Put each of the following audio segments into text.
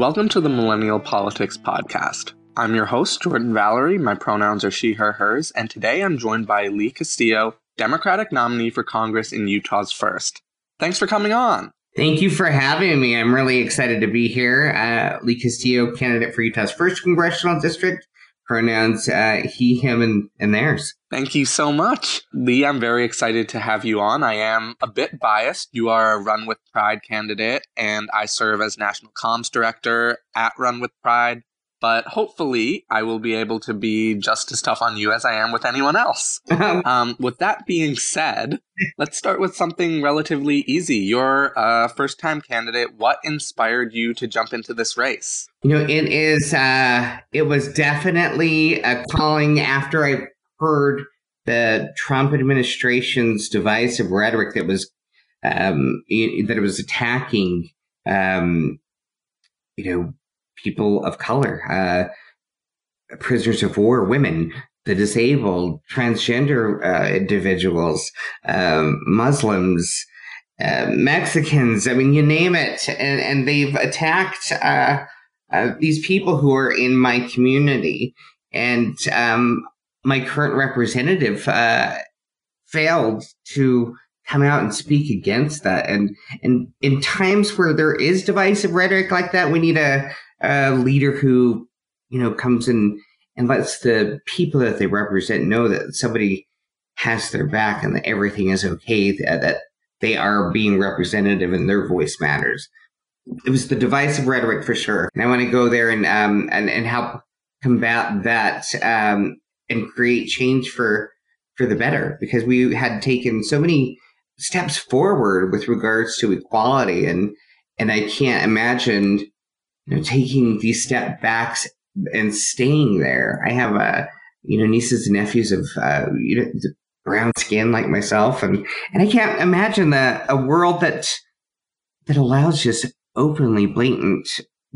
Welcome to the Millennial Politics Podcast. I'm your host, Jordan Valerie. My pronouns are she, her, hers, and today I'm joined by Lee Castillo, Democratic nominee for Congress in Utah's 1st. Thanks for coming on. Thank you for having me. I'm really excited to be here. Uh, Lee Castillo, candidate for Utah's 1st Congressional District, pronouns uh, he, him, and, and theirs. Thank you so much. Lee, I'm very excited to have you on. I am a bit biased. You are a Run with Pride candidate, and I serve as National Comms Director at Run with Pride but hopefully I will be able to be just as tough on you as I am with anyone else. um, with that being said, let's start with something relatively easy. You're a first time candidate. What inspired you to jump into this race? You know, it is, uh, it was definitely a calling after I heard the Trump administration's divisive rhetoric that was, um, that it was attacking, um, you know, people of color, uh, prisoners of war, women, the disabled, transgender uh, individuals, um, Muslims, uh, Mexicans. I mean, you name it, and, and they've attacked uh, uh, these people who are in my community. And um, my current representative uh, failed to come out and speak against that. And and in times where there is divisive rhetoric like that, we need a a leader who, you know, comes in and lets the people that they represent know that somebody has their back and that everything is okay, that, that they are being representative and their voice matters. It was the divisive rhetoric for sure. And I want to go there and, um, and, and help combat that, um, and create change for, for the better because we had taken so many steps forward with regards to equality and, and I can't imagine know, taking these step backs and staying there. I have, uh, you know, nieces and nephews of, uh, you know, brown skin like myself. And, and I can't imagine that a world that, that allows just openly blatant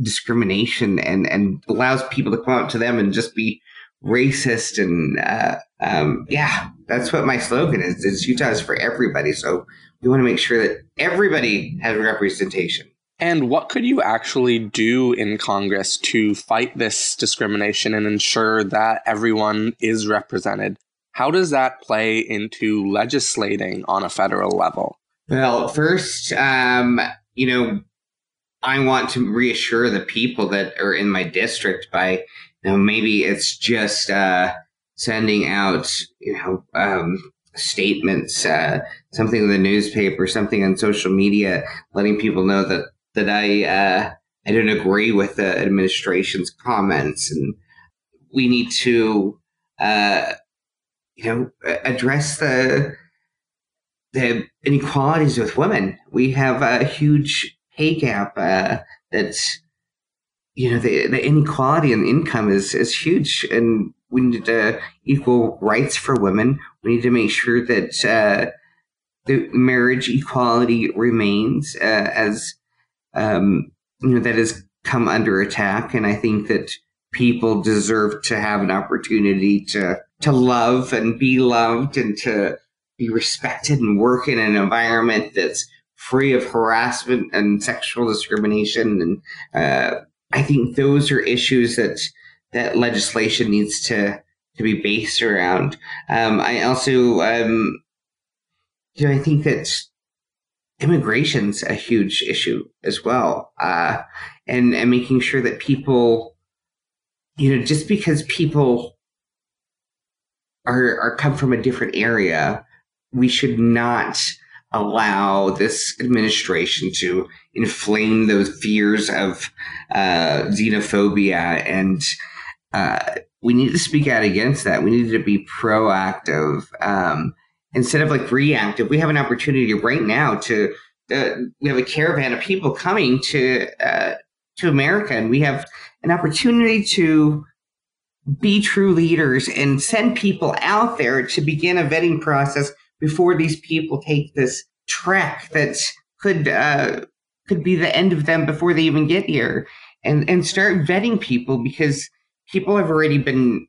discrimination and, and allows people to come up to them and just be racist. And, uh, um, yeah, that's what my slogan is, is Utah is for everybody. So we want to make sure that everybody has representation. And what could you actually do in Congress to fight this discrimination and ensure that everyone is represented? How does that play into legislating on a federal level? Well, first, um, you know, I want to reassure the people that are in my district by, you know, maybe it's just uh, sending out, you know, um, statements, uh, something in the newspaper, something on social media, letting people know that that I uh, I don't agree with the administration's comments, and we need to uh, you know address the the inequalities with women. We have a huge pay gap uh, that's you know the, the inequality in income is is huge, and we need to equal rights for women. We need to make sure that uh, the marriage equality remains uh, as um, you know, that has come under attack. And I think that people deserve to have an opportunity to, to love and be loved and to be respected and work in an environment that's free of harassment and sexual discrimination. And, uh, I think those are issues that, that legislation needs to, to be based around. Um, I also, um, you know, I think that immigration's a huge issue as well, uh, and and making sure that people, you know, just because people are are come from a different area, we should not allow this administration to inflame those fears of uh, xenophobia and. Uh, we need to speak out against that. We need to be proactive um, instead of like reactive, we have an opportunity right now to uh, we have a caravan of people coming to uh, to America, and we have an opportunity to be true leaders and send people out there to begin a vetting process before these people take this trek that could uh, could be the end of them before they even get here, and and start vetting people because people have already been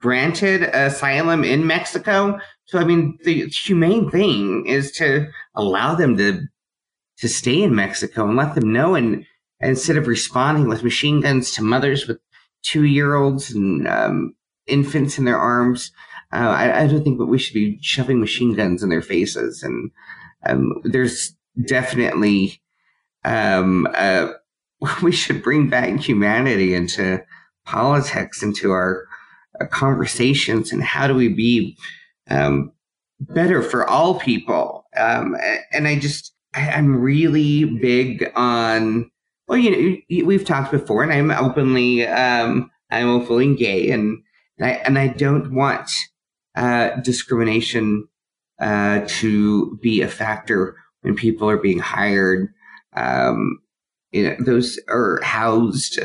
granted asylum in Mexico. So I mean, the humane thing is to allow them to to stay in Mexico and let them know and instead of responding with machine guns to mothers with two year olds and um, infants in their arms. Uh, I, I, don't think that we should be shoving machine guns in their faces. And um, there's definitely, um, uh, we should bring back humanity into politics, into our uh, conversations, and how do we be um, better for all people? Um, and I just, I'm really big on well, you know, we've talked before, and I'm openly, um, I'm openly gay, and and I, and I don't want uh, discrimination uh, to be a factor when people are being hired. Um, you know, those are housed.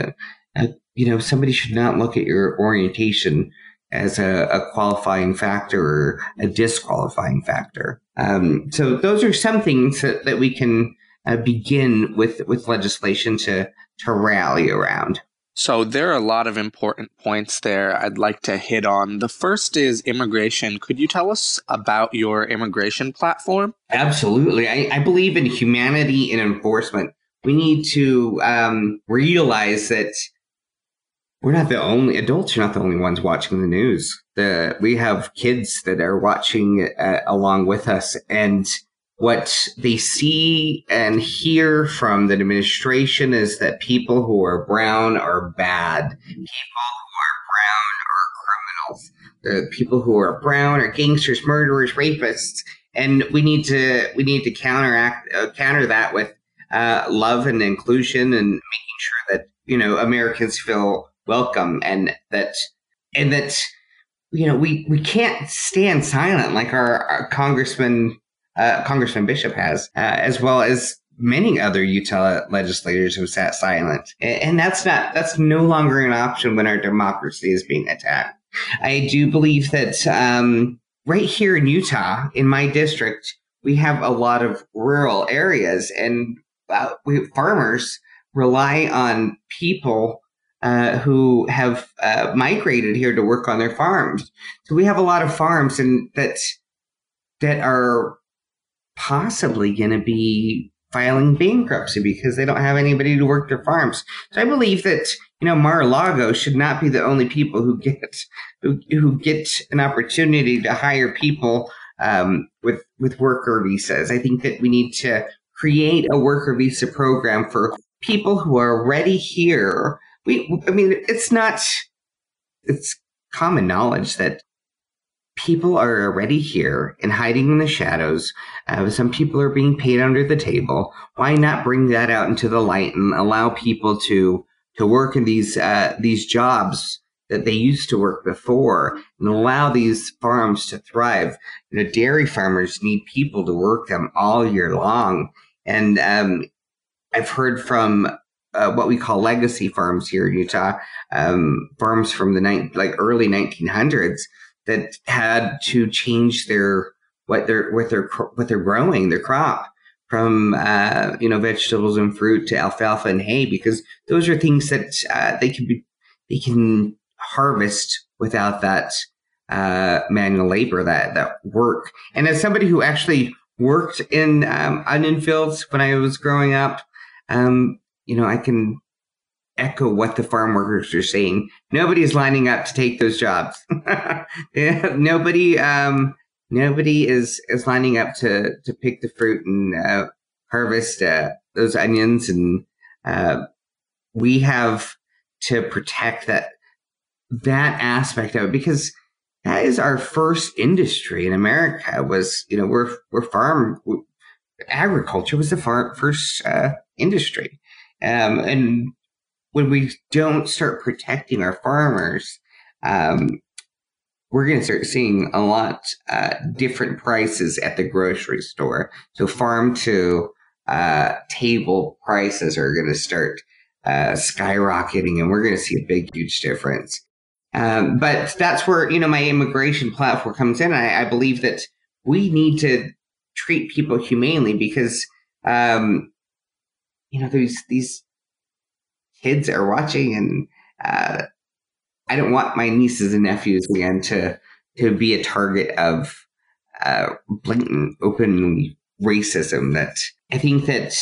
Uh, you know, somebody should not look at your orientation as a, a qualifying factor or a disqualifying factor. Um, so those are some things that, that we can uh, begin with with legislation to to rally around. So there are a lot of important points there I'd like to hit on. The first is immigration. Could you tell us about your immigration platform? Absolutely. I, I believe in humanity and enforcement. We need to um, realize that we're not the only adults are not the only ones watching the news. The we have kids that are watching uh, along with us, and what they see and hear from the administration is that people who are brown are bad. People who are brown are criminals. The people who are brown are gangsters, murderers, rapists, and we need to we need to counteract uh, counter that with uh, love and inclusion and making sure that you know Americans feel welcome and that and that you know we we can't stand silent like our, our congressman uh, Congressman Bishop has, uh, as well as many other Utah legislators who sat silent. And that's not, that's no longer an option when our democracy is being attacked. I do believe that um, right here in Utah, in my district, we have a lot of rural areas and uh, we, farmers rely on people uh, who have uh, migrated here to work on their farms. So we have a lot of farms and that that are possibly going to be filing bankruptcy because they don't have anybody to work their farms. So I believe that you know Mar-a-Lago should not be the only people who get who, who get an opportunity to hire people um, with with worker visas. I think that we need to create a worker visa program for people who are already here. We, I mean, it's not. It's common knowledge that people are already here and hiding in the shadows. Uh, some people are being paid under the table. Why not bring that out into the light and allow people to to work in these uh, these jobs that they used to work before and allow these farms to thrive? You know, dairy farmers need people to work them all year long, and um, I've heard from uh, what we call legacy farms here in Utah, um, farms from the ni- like early 1900s that had to change their what they're what they're what they're growing their crop from uh, you know vegetables and fruit to alfalfa and hay because those are things that uh, they can be they can harvest without that uh, manual labor that that work. And as somebody who actually worked in um, onion fields when I was growing up um, you know I can echo what the farm workers are saying. Nobody's lining up to take those jobs. nobody, um, nobody is is lining up to to pick the fruit and uh, harvest uh, those onions, and uh, we have to protect that that aspect of it because that is our first industry in America. Was you know we're we're farm agriculture was the far, first uh, industry. Um, and when we don't start protecting our farmers, um, we're going to start seeing a lot uh, different prices at the grocery store. So farm to uh, table prices are going to start uh, skyrocketing, and we're going to see a big, huge difference. Um, but that's where you know my immigration platform comes in. I, I believe that we need to treat people humanely because um, you know these these kids are watching, and uh, I don't want my nieces and nephews again to to be a target of uh, blatant, open racism. That I think that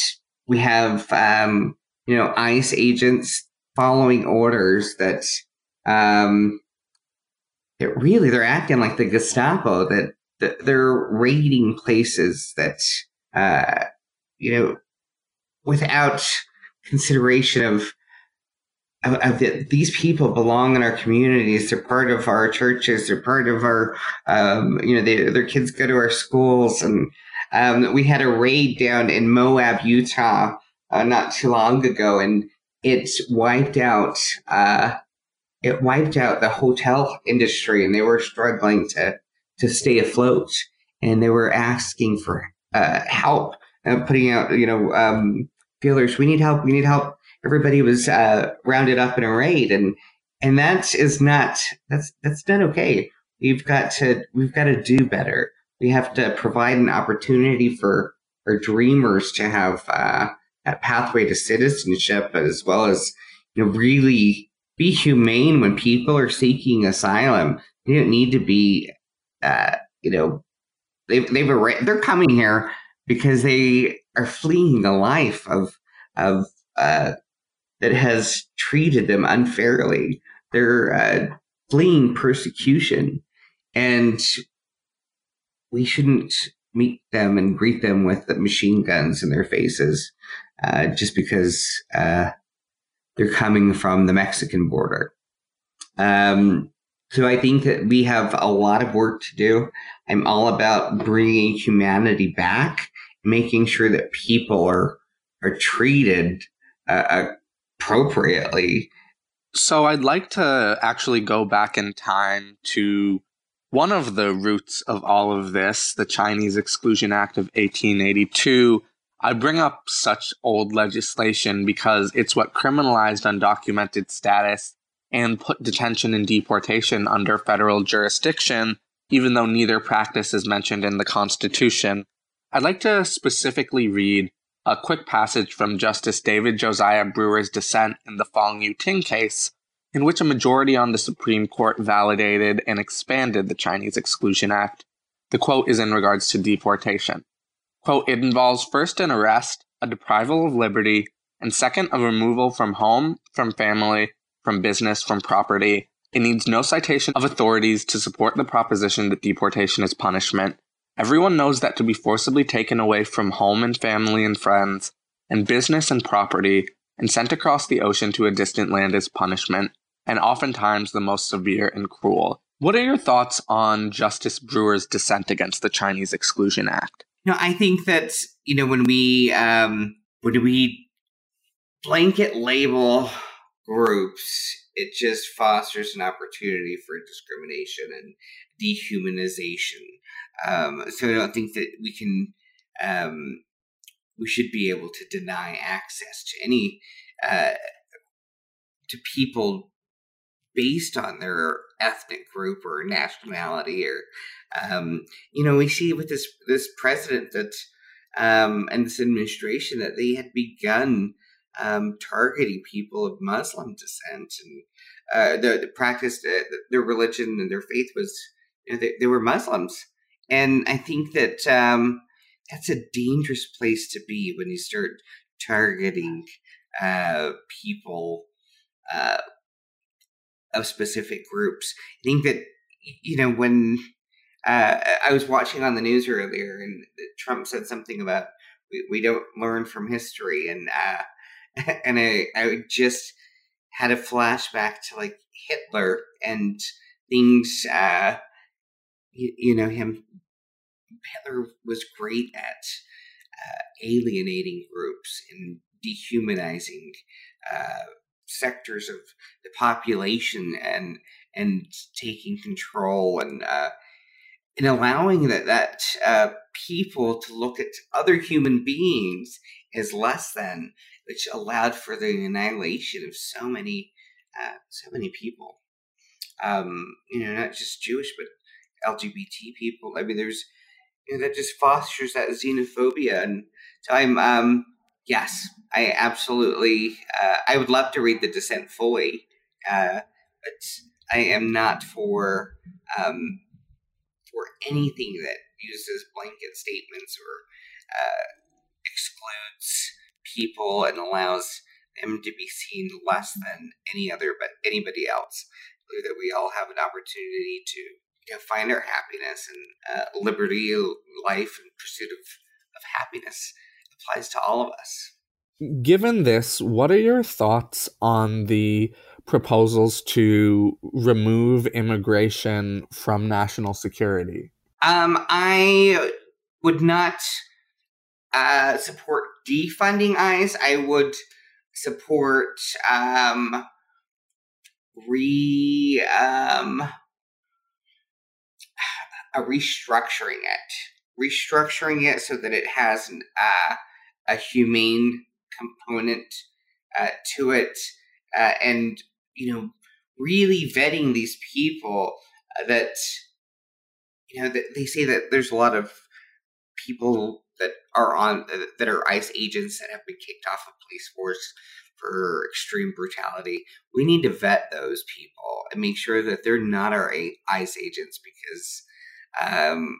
we have um, you know ICE agents following orders that um, it really they're acting like the Gestapo that, that they're raiding places that uh, you know without consideration of of, of the, these people belong in our communities. They're part of our churches. They're part of our, um, you know, they, their kids go to our schools. And um, we had a raid down in Moab, Utah, uh, not too long ago, and it wiped out uh, it wiped out the hotel industry and they were struggling to to stay afloat and they were asking for uh, help uh, putting out you know um, feelers. We need help. We need help. Everybody was uh, rounded up in a raid and and that is not that's that's not okay. We've got to we've got to do better. We have to provide an opportunity for our dreamers to have uh, that pathway to citizenship as well as you know really be humane when people are seeking asylum. They don't need to be, uh, you know, they've they've they're coming here because they are fleeing a life of of uh, that has treated them unfairly. They're uh, fleeing persecution, and we shouldn't meet them and greet them with the machine guns in their faces uh, just because uh, they're coming from the Mexican border. Um, so I think that we have a lot of work to do. I'm all about bringing humanity back, making sure that people are are treated uh, appropriately. So I'd like to actually go back in time to one of the roots of all of this, the Chinese Exclusion Act of 1882, I bring up such old legislation because it's what criminalized undocumented status and put detention and deportation under federal jurisdiction, even though neither practice is mentioned in the Constitution. I'd like to specifically read a quick passage from Justice David Josiah Brewer's dissent in the Fong Yue Ting case, in which a majority on the Supreme Court validated and expanded the Chinese Exclusion Act. The quote is in regards to deportation. Quote, it involves first an arrest, a deprival of liberty, and second, a removal from home, from family, from business, from property. It needs no citation of authorities to support the proposition that deportation is punishment. Everyone knows that to be forcibly taken away from home and family and friends, and business and property, and sent across the ocean to a distant land is punishment, and oftentimes the most severe and cruel. What are your thoughts on Justice Brewer's dissent against the Chinese Exclusion Act? No, I think that you know when we um, when we blanket label groups, it just fosters an opportunity for discrimination and dehumanization. Um, so I don't think that we can. Um, we should be able to deny access to any uh, to people based on their ethnic group or nationality or um, you know, we see with this this president that um, and this administration that they had begun um, targeting people of Muslim descent and uh, the, the practice, uh, their religion and their faith was you know, they, they, were Muslims, and I think that um, that's a dangerous place to be when you start targeting uh, people uh, of specific groups. I think that you know when uh, I was watching on the news earlier, and Trump said something about we, we don't learn from history, and uh, and I I just had a flashback to like Hitler and things. You, you know him. Hitler was great at uh, alienating groups and dehumanizing uh, sectors of the population and and taking control and uh, and allowing that that uh, people to look at other human beings as less than, which allowed for the annihilation of so many uh, so many people. Um, you know, not just Jewish, but LGBT people. I mean, there's you know that just fosters that xenophobia, and so I'm um, yes, I absolutely uh, I would love to read the dissent fully, uh, but I am not for um, for anything that uses blanket statements or uh, excludes people and allows them to be seen less than any other but anybody else. That we all have an opportunity to you know, find our happiness and uh, liberty, life, and pursuit of, of happiness applies to all of us. Given this, what are your thoughts on the proposals to remove immigration from national security? Um, I would not uh, support defunding ICE. I would support um, re um, restructuring it, restructuring it so that it has an, uh, a humane component uh, to it, uh, and you know, really vetting these people uh, that, you know, that they say that there's a lot of people that are on uh, that are ICE agents that have been kicked off of police force for extreme brutality. We need to vet those people and make sure that they're not our ICE agents because, um,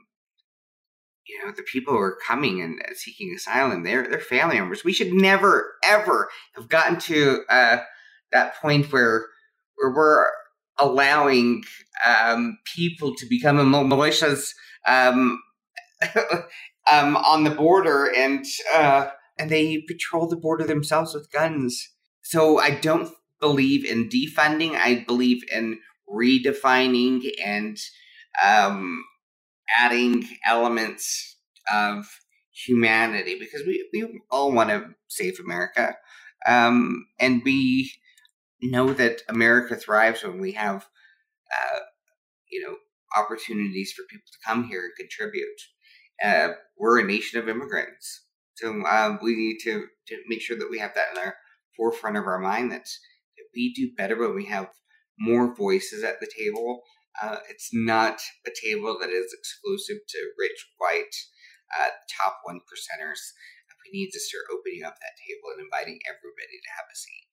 you know, the people who are coming and seeking asylum, they're they're family members. We should never ever have gotten to uh, that point where where we're allowing um, people to become militias um, um, on the border and uh, and they patrol the border themselves with guns. So I don't believe in defunding. I believe in redefining and um, adding elements of humanity because we, we all want to save America. Um, and we know that America thrives when we have, uh, you know, opportunities for people to come here and contribute. Uh, we're a nation of immigrants, so um, we need to, to make sure that we have that in our forefront of our mind. That, that we do better when we have more voices at the table. Uh, it's not a table that is exclusive to rich, white, uh, top one percenters. We need to start opening up that table and inviting everybody to have a seat.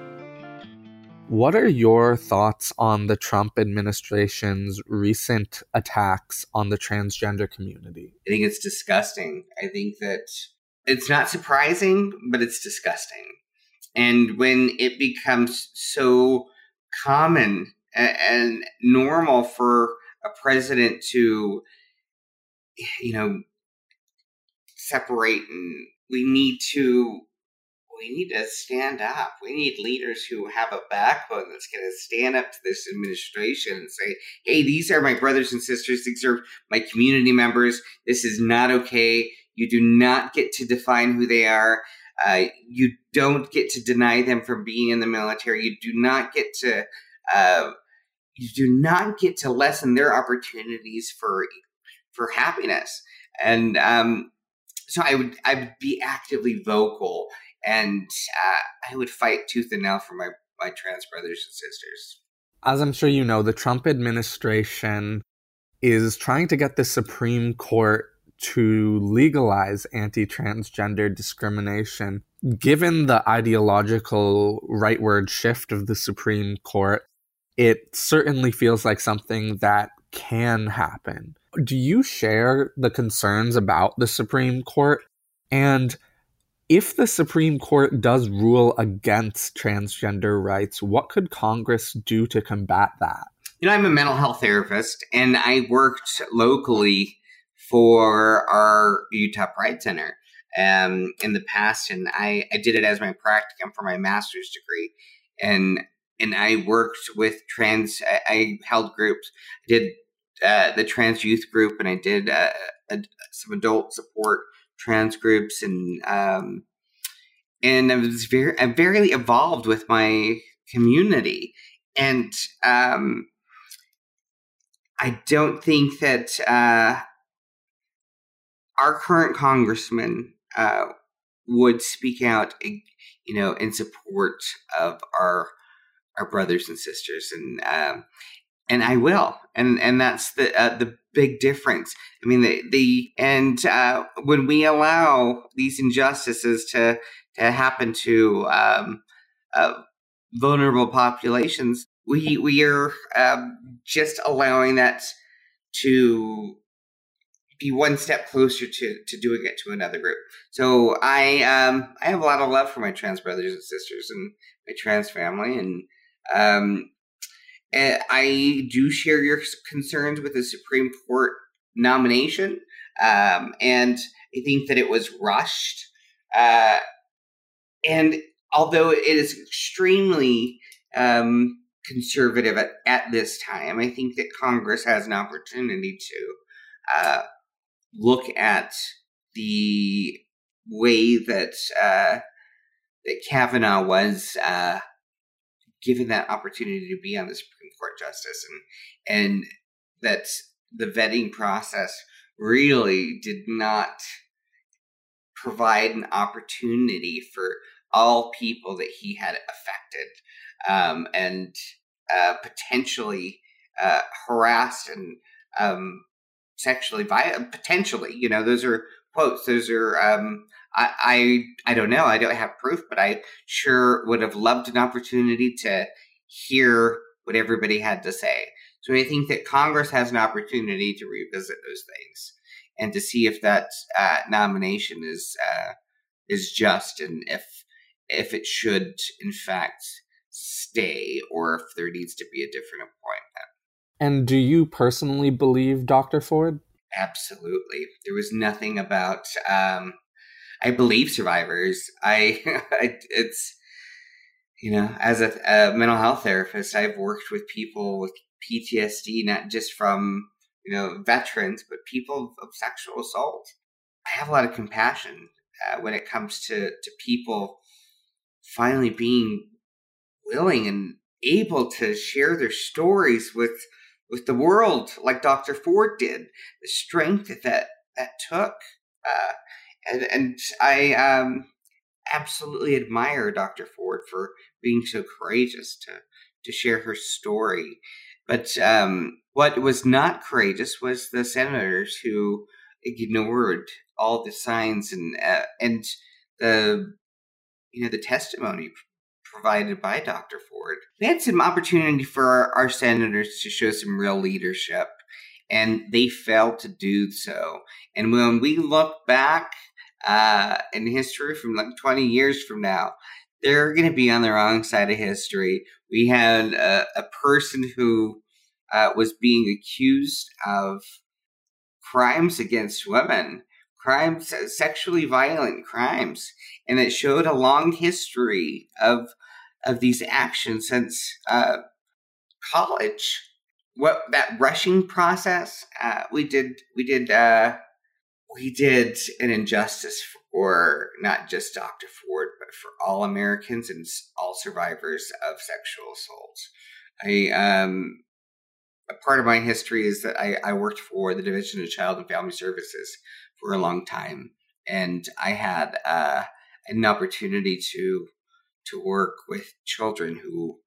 What are your thoughts on the Trump administration's recent attacks on the transgender community? I think it's disgusting. I think that it's not surprising, but it's disgusting. And when it becomes so common and, normal for a president to, you know, separate and we need to we need to stand up. We need leaders who have a backbone that's going to stand up to this administration and say, hey, these are my brothers and sisters. These are my community members. This is not okay. You do not get to define who they are. Uh, you don't get to deny them from being in the military. You do not get to. Uh, you do not get to lessen their opportunities for for happiness. And um, so I would I would be actively vocal and uh, I would fight tooth and nail for my my trans brothers and sisters. As I'm sure you know, the Trump administration is trying to get the Supreme Court to legalize anti transgender discrimination. Given the ideological rightward shift of the Supreme Court, it certainly feels like something that can happen. Do you share the concerns about the Supreme Court? And if the Supreme Court does rule against transgender rights, what could Congress do to combat that? You know, I'm a mental health therapist and I worked locally for our Utah Pride Center um, in the past. And I, I did it as my practicum for my master's degree. And and I worked with trans, I, I held groups, I did uh, the trans youth group, and I did uh, some adult support trans groups and um, and I was very I very evolved with my community. And um, I don't think that uh, our current congressman uh, would speak out you know in support of our our brothers and sisters. And um, and I will and and that's the uh, the big difference. I mean, the, the and uh, when we allow these injustices to to happen to um, uh, vulnerable populations, we we are um, just allowing that to be one step closer to to doing it to another group. So I um, I have a lot of love for my trans brothers and sisters and my trans family, and um, uh, I do share your concerns with the Supreme Court nomination, um, and I think that it was rushed. Uh, and although it is extremely um, conservative at, at this time, I think that Congress has an opportunity to uh, look at the way that uh, that Kavanaugh was uh, given that opportunity to be on the Supreme Court justice, and and that the vetting process really did not provide an opportunity for all people that he had affected um, and uh, potentially uh, harassed and um, sexually violent. Potentially, you know, those are quotes. Those are um, I, I I don't know. I don't have proof, but I sure would have loved an opportunity to hear what everybody had to say. So I think that Congress has an opportunity to revisit those things and to see if that uh, nomination is uh, is just and if if it should in fact stay or if there needs to be a different appointment. And do you personally believe Dr. Ford? Absolutely. There was nothing about um, I believe survivors. I, I it's you know, as a, a, mental health therapist, I've worked with people with PTSD, not just from you know veterans, but people of sexual assault. I have a lot of compassion uh, when it comes to to people finally being willing and able to share their stories with with the world, like Dr. Ford did. The strength that that took. Uh, and, and I um, absolutely admire Dr. Ford for being so courageous to to share her story. But um, what was not courageous was the senators who ignored all the signs and uh, and the you know the testimony provided by Dr. Ford. We had some opportunity for our, our senators to show some real leadership, and they failed to do so. And when we look back uh, in history from like 20 years from now. They're going to be on the wrong side of history. We had a, a person who uh, was being accused of crimes against women, crimes, sexually violent crimes, and it showed a long history of of these actions since uh, college. What that rushing process? Uh, we did. We did. We did an injustice for not just Dr. Ford, but for all Americans and all survivors of sexual assaults. I um, a part of my history is that I, I worked for the Division of Child and Family Services for a long time, and I had uh, an opportunity to to work with children who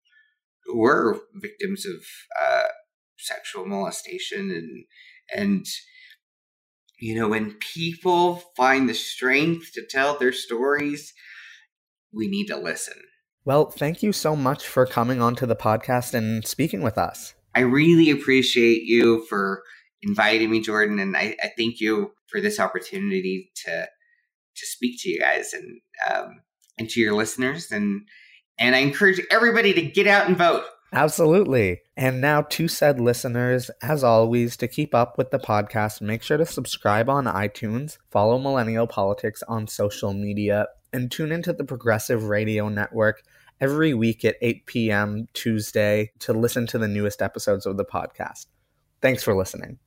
who were victims of uh, sexual molestation and and you know when people find the strength to tell their stories we need to listen. Well thank you so much for coming onto the podcast and speaking with us. I really appreciate you for inviting me jordan and i, I thank you for this opportunity to to speak to you guys and um, and to your listeners. And and I encourage everybody to get out and vote. Absolutely. And now to said listeners, as always, to keep up with the podcast, make sure to subscribe on iTunes, follow Millennial Politics on social media, and tune into the Progressive Radio Network every week at 8 p.m. Tuesday to listen to the newest episodes of the podcast. Thanks for listening.